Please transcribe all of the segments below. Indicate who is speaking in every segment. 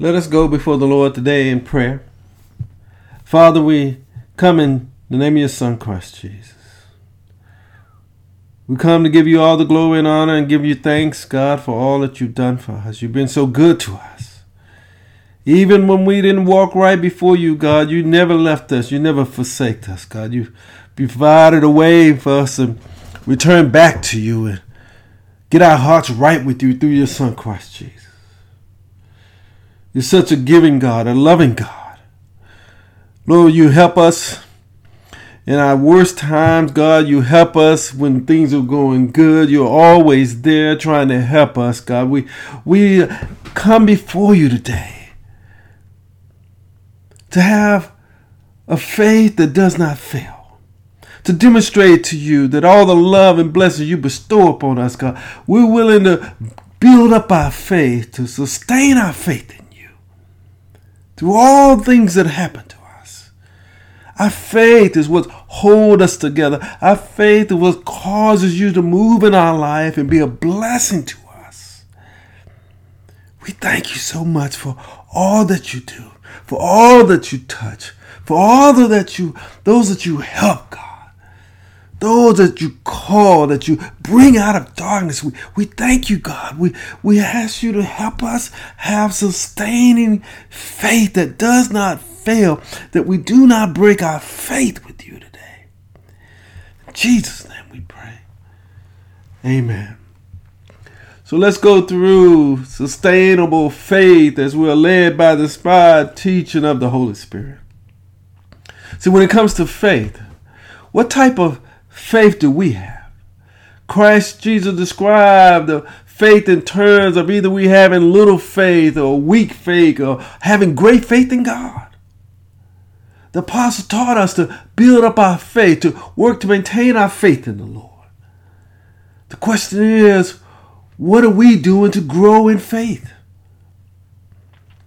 Speaker 1: Let us go before the Lord today in prayer. Father, we come in the name of your Son, Christ Jesus. We come to give you all the glory and honor and give you thanks, God, for all that you've done for us. You've been so good to us. Even when we didn't walk right before you, God, you never left us. You never forsaked us, God. You provided a way for us to return back to you and get our hearts right with you through your Son, Christ Jesus. You're such a giving God, a loving God. Lord, you help us in our worst times, God. You help us when things are going good. You're always there trying to help us, God. We we come before you today to have a faith that does not fail. To demonstrate to you that all the love and blessings you bestow upon us, God, we're willing to build up our faith, to sustain our faith through all things that happen to us. Our faith is what holds us together. Our faith is what causes you to move in our life and be a blessing to us. We thank you so much for all that you do, for all that you touch, for all that you those that you help, God those that you call, that you bring out of darkness. We, we thank you, God. We, we ask you to help us have sustaining faith that does not fail, that we do not break our faith with you today. In Jesus' name we pray. Amen. So let's go through sustainable faith as we're led by the inspired teaching of the Holy Spirit. See, when it comes to faith, what type of faith do we have? Christ Jesus described the faith in terms of either we having little faith or weak faith or having great faith in God. The apostle taught us to build up our faith, to work to maintain our faith in the Lord. The question is, what are we doing to grow in faith?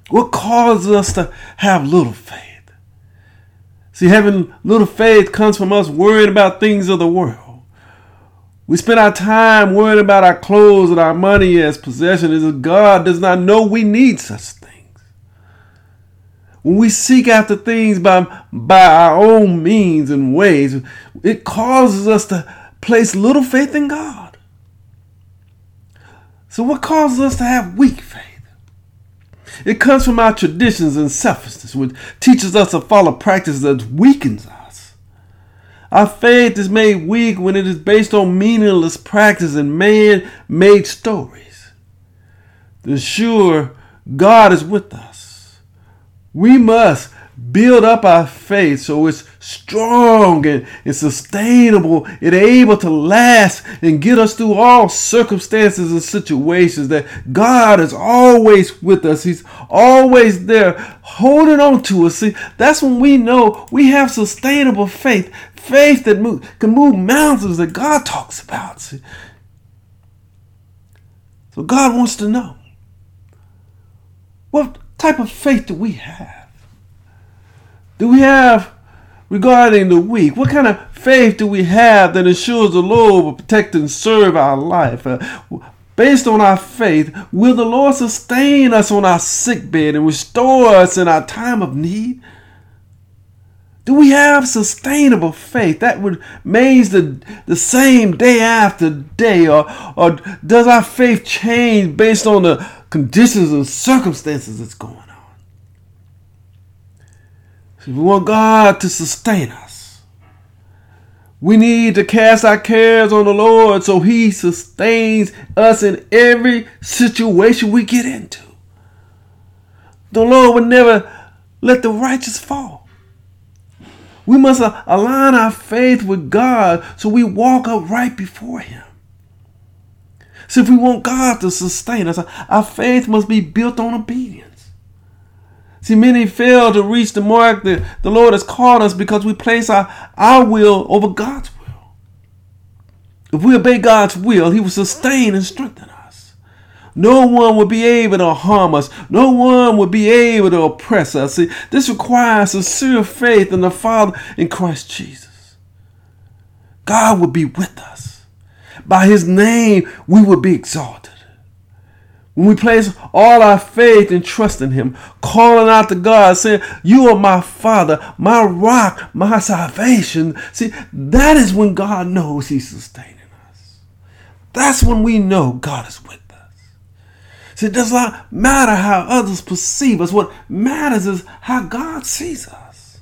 Speaker 1: What causes us to have little faith? See, having little faith comes from us worrying about things of the world. We spend our time worrying about our clothes and our money as possession as God does not know we need such things. When we seek after things by, by our own means and ways, it causes us to place little faith in God. So, what causes us to have weak faith? It comes from our traditions and selfishness, which teaches us to follow practices that weakens us. Our faith is made weak when it is based on meaningless practice and man made stories. To ensure God is with us, we must build up our faith so it's strong and, and sustainable and able to last and get us through all circumstances and situations that God is always with us. He's always there holding on to us. See, that's when we know we have sustainable faith. Faith that move, can move mountains that God talks about. See? So God wants to know what type of faith do we have? Do we have regarding the weak? What kind of faith do we have that ensures the Lord will protect and serve our life? Uh, based on our faith, will the Lord sustain us on our sick bed and restore us in our time of need? Do we have sustainable faith that remains the, the same day after day? Or, or does our faith change based on the conditions and circumstances that's going on? We want God to sustain us, we need to cast our cares on the Lord so He sustains us in every situation we get into. The Lord would never let the righteous fall. We must align our faith with God so we walk upright before Him. So if we want God to sustain us, our faith must be built on obedience. See, many fail to reach the mark that the Lord has called us because we place our, our will over God's will. If we obey God's will, He will sustain and strengthen us. No one will be able to harm us. No one will be able to oppress us. See, this requires sincere faith in the Father in Christ Jesus. God will be with us. By His name, we will be exalted. When we place all our faith and trust in Him, calling out to God, saying, You are my Father, my rock, my salvation. See, that is when God knows He's sustaining us. That's when we know God is with us. See, it does not matter how others perceive us. What matters is how God sees us.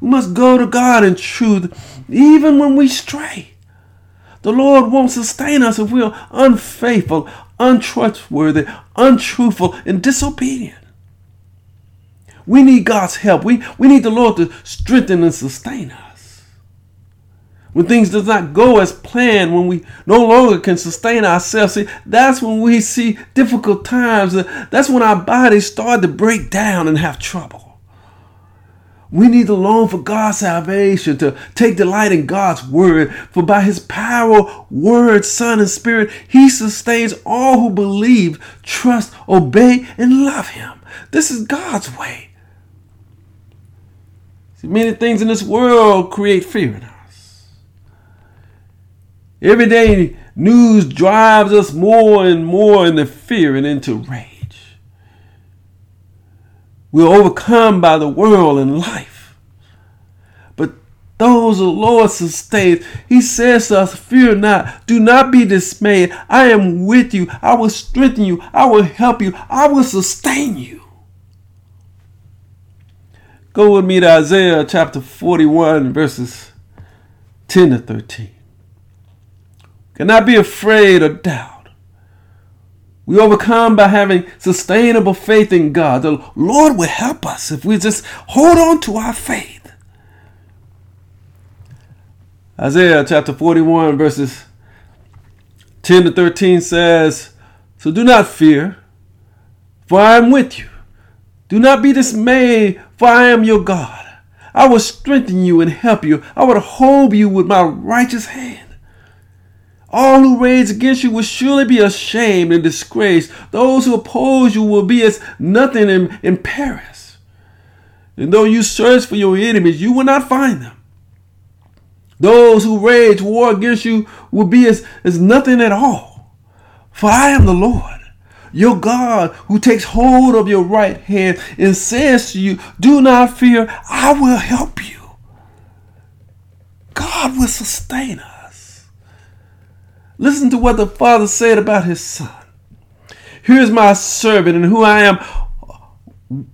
Speaker 1: We must go to God in truth, even when we stray. The Lord won't sustain us if we're unfaithful, untrustworthy, untruthful, and disobedient. We need God's help. We, we need the Lord to strengthen and sustain us. When things does not go as planned, when we no longer can sustain ourselves, see, that's when we see difficult times. That's when our bodies start to break down and have trouble. We need to long for God's salvation, to take delight in God's word. For by his power, word, son, and spirit, he sustains all who believe, trust, obey, and love him. This is God's way. See, many things in this world create fear in us. Everyday news drives us more and more into fear and into rage. We're overcome by the world and life. But those the Lord sustains, He says to us, Fear not, do not be dismayed. I am with you. I will strengthen you. I will help you. I will sustain you. Go with me to Isaiah chapter 41, verses 10 to 13. Cannot be afraid or doubt. We overcome by having sustainable faith in God. The Lord will help us if we just hold on to our faith. Isaiah chapter 41, verses 10 to 13 says, So do not fear, for I am with you. Do not be dismayed, for I am your God. I will strengthen you and help you. I will hold you with my righteous hand. All who rage against you will surely be ashamed and disgraced. Those who oppose you will be as nothing in, in perish. And though you search for your enemies, you will not find them. Those who rage war against you will be as, as nothing at all. For I am the Lord, your God, who takes hold of your right hand and says to you, Do not fear, I will help you. God will sustain us. Listen to what the Father said about his Son. Here is my servant in whom I am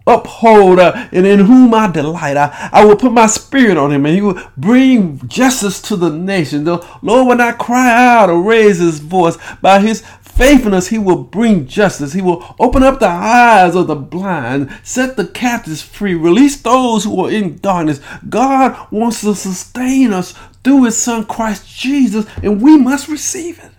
Speaker 1: uphold uh, and in whom I delight. I, I will put my spirit on him and he will bring justice to the nation. The Lord will not cry out or raise his voice. By his faithfulness, he will bring justice. He will open up the eyes of the blind, set the captives free, release those who are in darkness. God wants to sustain us through his son Christ Jesus, and we must receive it.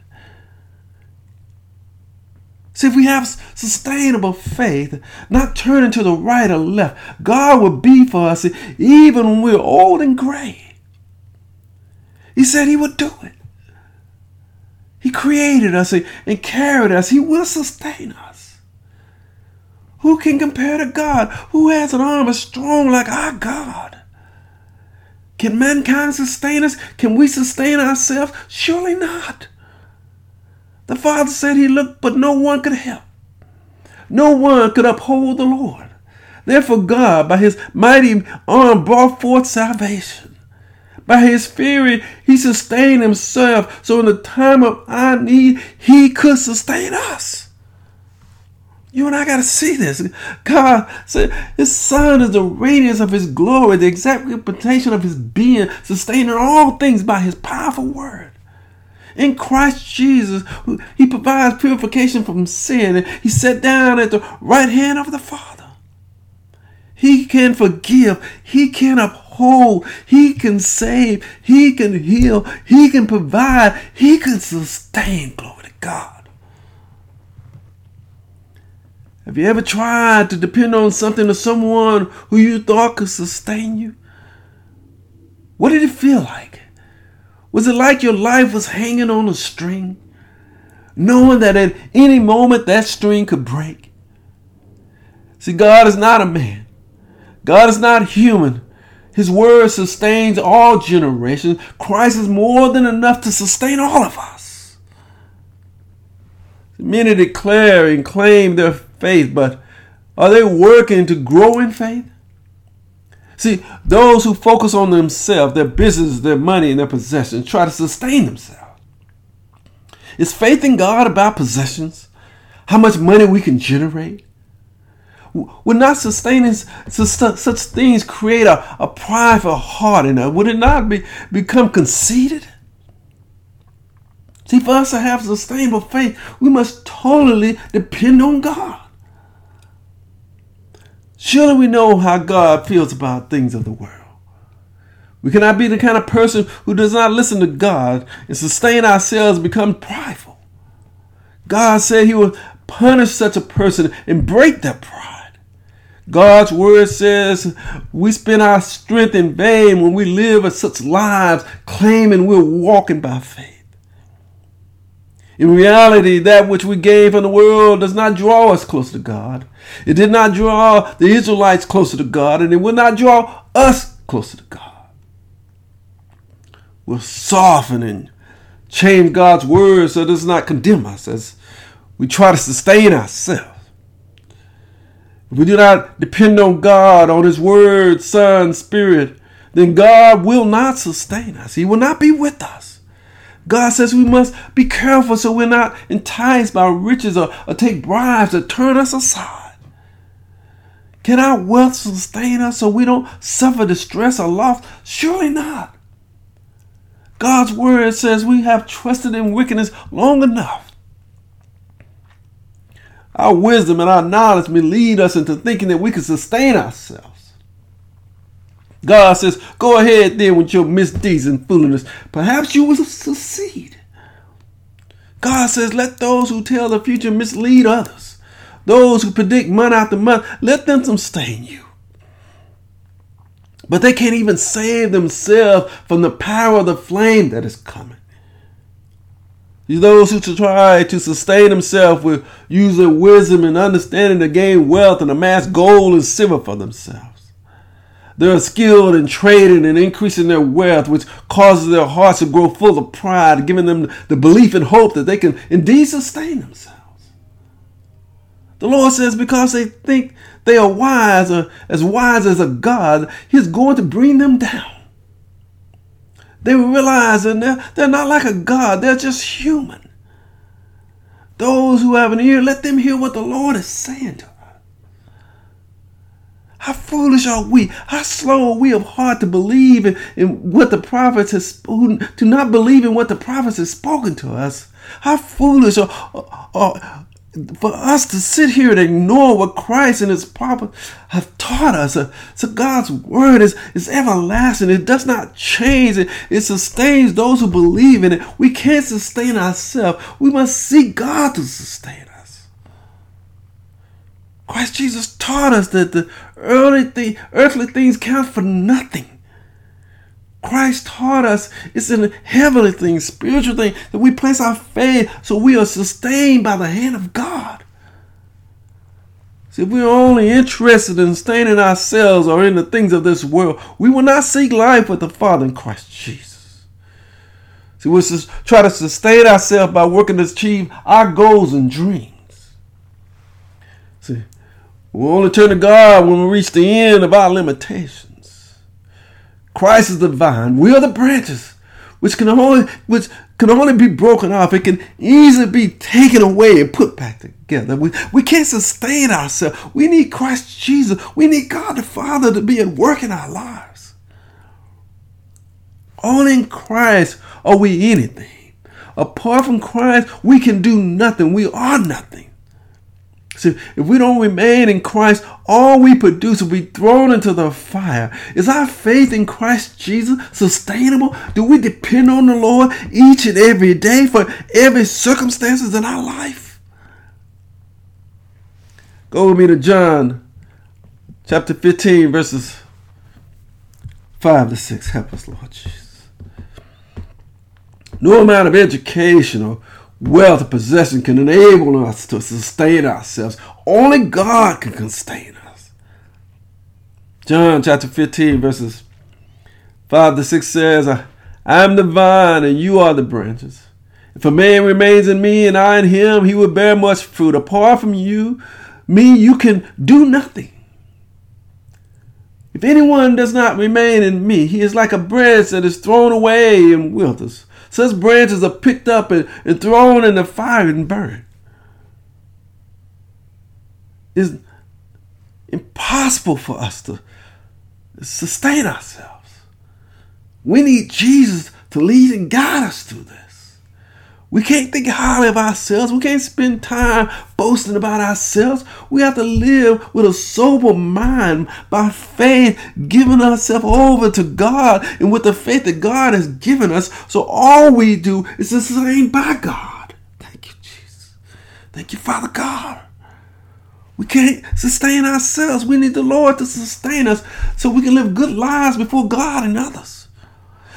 Speaker 1: See, if we have sustainable faith, not turning to the right or left, God will be for us even when we're old and gray. He said He would do it. He created us and carried us. He will sustain us. Who can compare to God? Who has an arm as strong like our God? Can mankind sustain us? Can we sustain ourselves? Surely not. The Father said he looked, but no one could help. No one could uphold the Lord. Therefore, God, by his mighty arm, brought forth salvation. By his fury, he sustained himself. So in the time of our need, he could sustain us. You and I got to see this. God said his son is the radiance of his glory, the exact representation of his being, sustaining all things by his powerful word. In Christ Jesus, he provides purification from sin. He sat down at the right hand of the Father. He can forgive. He can uphold. He can save. He can heal. He can provide. He can sustain. Glory to God. Have you ever tried to depend on something or someone who you thought could sustain you? What did it feel like? Was it like your life was hanging on a string, knowing that at any moment that string could break? See, God is not a man, God is not human. His word sustains all generations. Christ is more than enough to sustain all of us. Many declare and claim their faith, but are they working to grow in faith? See, those who focus on themselves, their business, their money, and their possessions try to sustain themselves. Is faith in God about possessions? How much money we can generate? Would not sustaining such things create a, a prideful heart in us? Would it not be, become conceited? See, for us to have sustainable faith, we must totally depend on God. Surely we know how God feels about things of the world. We cannot be the kind of person who does not listen to God and sustain ourselves and become prideful. God said he will punish such a person and break that pride. God's word says we spend our strength in vain when we live such lives claiming we're walking by faith. In reality, that which we gain from the world does not draw us closer to God. It did not draw the Israelites closer to God, and it will not draw us closer to God. We'll soften and change God's word so it does not condemn us as we try to sustain ourselves. If we do not depend on God, on His Word, Son, Spirit, then God will not sustain us. He will not be with us. God says we must be careful so we're not enticed by riches or, or take bribes to turn us aside. Can our wealth sustain us so we don't suffer distress or loss? Surely not. God's word says we have trusted in wickedness long enough. Our wisdom and our knowledge may lead us into thinking that we can sustain ourselves. God says, Go ahead then with your misdeeds and foolishness. Perhaps you will succeed. God says, Let those who tell the future mislead others. Those who predict month after month, let them sustain you. But they can't even save themselves from the power of the flame that is coming. Those who try to sustain themselves use their wisdom and understanding to gain wealth and amass gold and silver for themselves. They are skilled in trading and increasing their wealth, which causes their hearts to grow full of pride, giving them the belief and hope that they can indeed sustain themselves. The Lord says, because they think they are wise or as wise as a God, He's going to bring them down. They will realize that they're, they're not like a God, they're just human. Those who have an ear, let them hear what the Lord is saying to them. How foolish are we? How slow are we of heart to believe in, in what the prophets has spoken, to not believe in what the prophets have spoken to us? How foolish are, are, are for us to sit here and ignore what Christ and his prophets have taught us. Uh, so God's word is, is everlasting. It does not change. It, it sustains those who believe in it. We can't sustain ourselves. We must seek God to sustain us. Christ Jesus taught us that the earthly, thing, earthly things count for nothing. Christ taught us it's in heavenly things, spiritual things, that we place our faith so we are sustained by the hand of God. See, if we're only interested in sustaining ourselves or in the things of this world, we will not seek life with the Father in Christ Jesus. See, we just try to sustain ourselves by working to achieve our goals and dreams. See, we only turn to God when we reach the end of our limitations. Christ is the vine. We are the branches, which can only which can only be broken off. It can easily be taken away and put back together. We, we can't sustain ourselves. We need Christ Jesus. We need God the Father to be at work in our lives. Only in Christ are we anything. Apart from Christ, we can do nothing. We are nothing. If we don't remain in Christ, all we produce will be thrown into the fire. Is our faith in Christ Jesus sustainable? Do we depend on the Lord each and every day for every circumstances in our life? Go with me to John chapter 15, verses 5 to 6. Help us, Lord Jesus. No amount of education or wealth and possession can enable us to sustain ourselves. Only God can sustain us. John chapter 15, verses 5 to 6 says, I am the vine and you are the branches. If a man remains in me and I in him, he will bear much fruit. Apart from you, me, you can do nothing. If anyone does not remain in me, he is like a branch that is thrown away and withers. Such branches are picked up and, and thrown in the fire and burned. It's impossible for us to sustain ourselves. We need Jesus to lead and guide us through this. We can't think highly of ourselves. We can't spend time boasting about ourselves. We have to live with a sober mind by faith, giving ourselves over to God and with the faith that God has given us. So all we do is sustained by God. Thank you, Jesus. Thank you, Father God. We can't sustain ourselves. We need the Lord to sustain us so we can live good lives before God and others.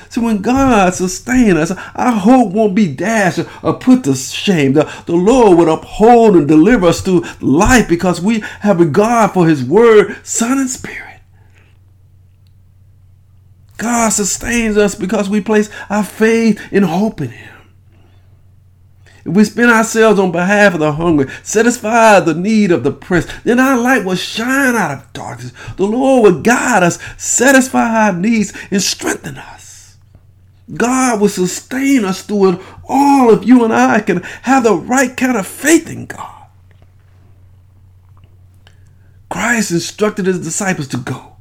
Speaker 1: So when God sustain us, our hope won't be dashed or put to shame. The, the Lord would uphold and deliver us through life because we have regard for his word, son and spirit. God sustains us because we place our faith and hope in him. If we spend ourselves on behalf of the hungry, satisfy the need of the pressed, then our light will shine out of darkness. The Lord will guide us, satisfy our needs, and strengthen us. God will sustain us through it all if you and I can have the right kind of faith in God. Christ instructed his disciples to go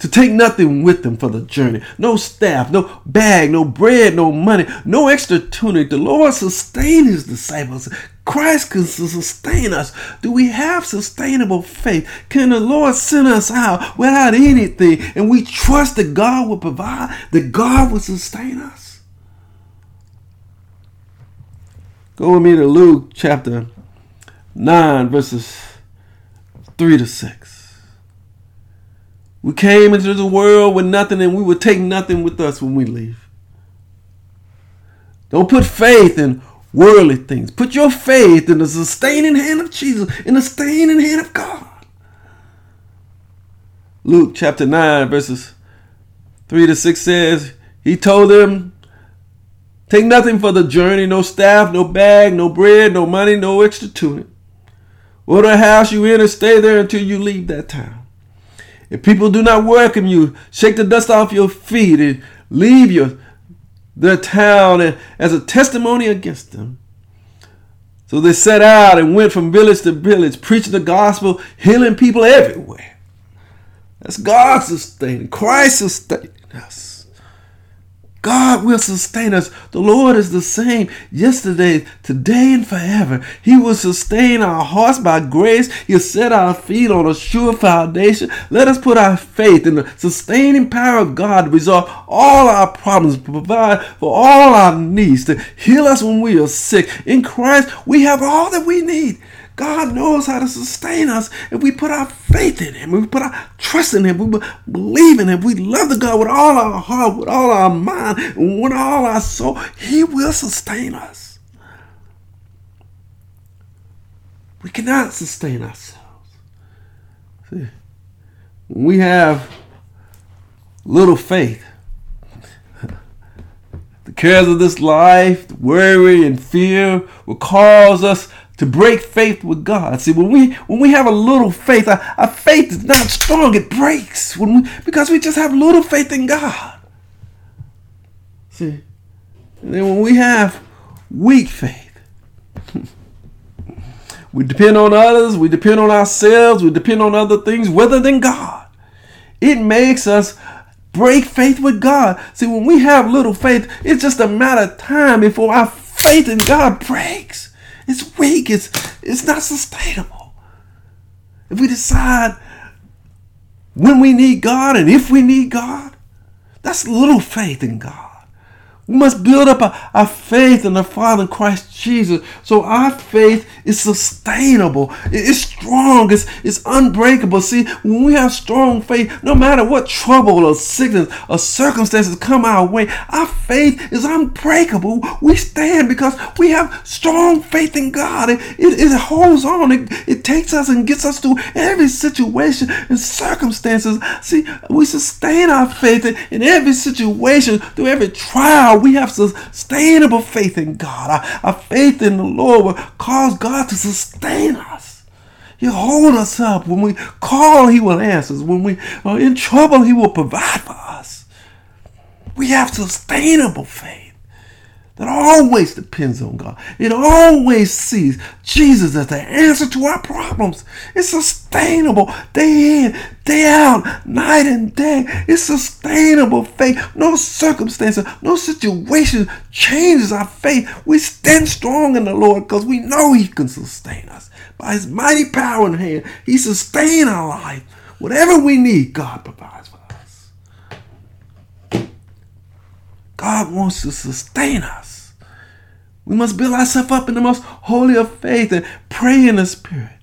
Speaker 1: to take nothing with them for the journey. No staff, no bag, no bread, no money, no extra tunic. The Lord sustained his disciples. Christ can sustain us. Do we have sustainable faith? Can the Lord send us out without anything and we trust that God will provide, that God will sustain us? Go with me to Luke chapter 9, verses 3 to 6. We came into the world with nothing and we will take nothing with us when we leave. Don't put faith in worldly things. Put your faith in the sustaining hand of Jesus, in the sustaining hand of God. Luke chapter 9, verses 3 to 6 says, He told them, Take nothing for the journey, no staff, no bag, no bread, no money, no extra tunic. Whatever house you enter, stay there until you leave that town. If people do not welcome you, shake the dust off your feet and leave your their town as a testimony against them. So they set out and went from village to village, preaching the gospel, healing people everywhere. That's God sustaining, Christ sustaining us. God will sustain us. The Lord is the same yesterday, today, and forever. He will sustain our hearts by grace. He'll set our feet on a sure foundation. Let us put our faith in the sustaining power of God to resolve all our problems, provide for all our needs, to heal us when we are sick. In Christ, we have all that we need. God knows how to sustain us if we put our faith in Him, we put our trust in Him, we believe in Him, we love the God with all our heart, with all our mind, and with all our soul. He will sustain us. We cannot sustain ourselves. See, we have little faith, the cares of this life, the worry and fear will cause us to break faith with God. See, when we when we have a little faith, our, our faith is not strong. It breaks when we, because we just have little faith in God. See, and then when we have weak faith, we depend on others, we depend on ourselves, we depend on other things rather than God. It makes us break faith with God. See, when we have little faith, it's just a matter of time before our faith in God breaks. It's weak. It's it's not sustainable. If we decide when we need God and if we need God, that's little faith in God. We must build up our, faith in the Father in Christ Jesus so our faith is sustainable, it's strong, it's, it's unbreakable. See, when we have strong faith, no matter what trouble or sickness or circumstances come our way, our faith is unbreakable. We stand because we have strong faith in God. It, it, it holds on, it, it takes us and gets us through every situation and circumstances. See, we sustain our faith in, in every situation, through every trial we have sustainable faith in God. Our, our faith in the Lord will cause God to sustain us. He'll hold us up. When we call, He will answer us. When we are in trouble, He will provide for us. We have sustainable faith that always depends on God. It always sees Jesus as the answer to our problems. It's sustainable day in, day out, night and day. It's sustainable faith. No circumstances, no situation changes our faith. We stand strong in the Lord because we know He can sustain us. By His mighty power and hand, He sustains our life. Whatever we need, God provides for us. God wants to sustain us. We must build ourselves up in the most holy of faith and pray in the Spirit.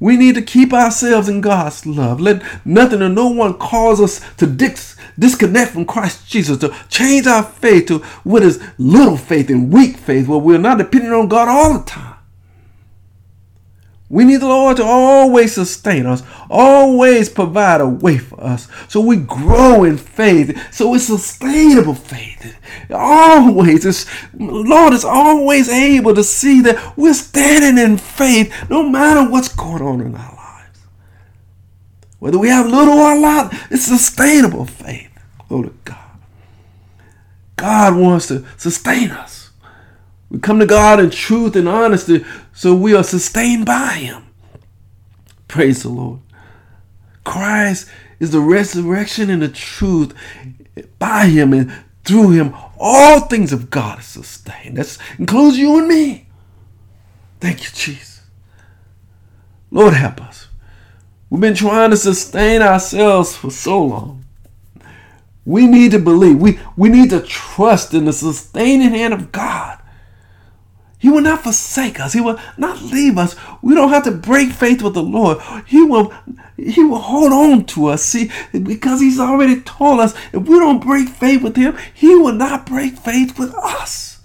Speaker 1: We need to keep ourselves in God's love. Let nothing or no one cause us to dis- disconnect from Christ Jesus, to change our faith to what is little faith and weak faith, where we're not depending on God all the time. We need the Lord to always sustain us, always provide a way for us. So we grow in faith. So it's sustainable faith. Always. It's, Lord is always able to see that we're standing in faith no matter what's going on in our lives. Whether we have little or a lot, it's sustainable faith. Glory to God. God wants to sustain us. We come to God in truth and honesty, so we are sustained by Him. Praise the Lord. Christ is the resurrection and the truth. By Him and through Him, all things of God are sustained. That includes you and me. Thank you, Jesus. Lord, help us. We've been trying to sustain ourselves for so long. We need to believe. We, we need to trust in the sustaining hand of God. He will not forsake us. He will not leave us. We don't have to break faith with the Lord. He will he will hold on to us. See, because he's already told us if we don't break faith with him, he will not break faith with us.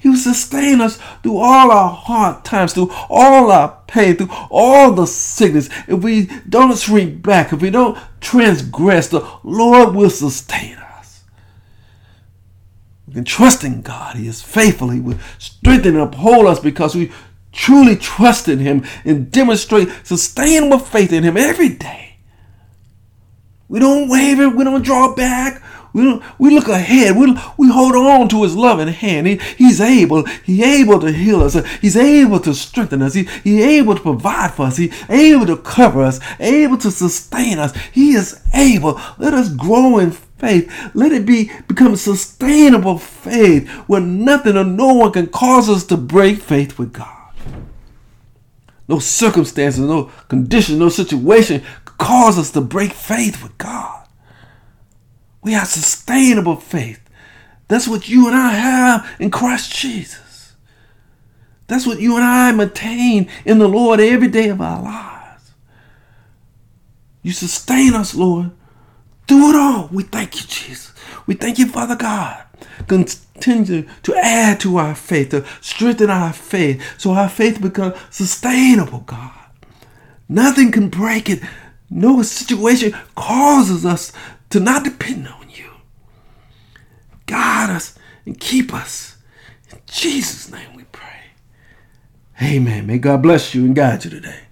Speaker 1: He will sustain us through all our hard times, through all our pain, through all the sickness. If we don't shrink back, if we don't transgress, the Lord will sustain us. We can trust in God. He is faithful. He will strengthen and uphold us because we truly trust in Him and demonstrate sustainable faith in Him every day. We don't waver. We don't draw back. We, don't, we look ahead. We, we hold on to his loving hand. He, he's able. He's able to heal us. He's able to strengthen us. He, he's able to provide for us. He's able to cover us. Able to sustain us. He is able. Let us grow in faith. Let it be become sustainable faith where nothing or no one can cause us to break faith with God. No circumstances, no condition, no situation cause us to break faith with God. We have sustainable faith. That's what you and I have in Christ Jesus. That's what you and I maintain in the Lord every day of our lives. You sustain us, Lord, do it all. We thank you, Jesus. We thank you, Father God. Continue to add to our faith, to strengthen our faith, so our faith becomes sustainable, God. Nothing can break it. No situation causes us to not depend on you. Guide us and keep us. In Jesus' name we pray. Amen. May God bless you and guide you today.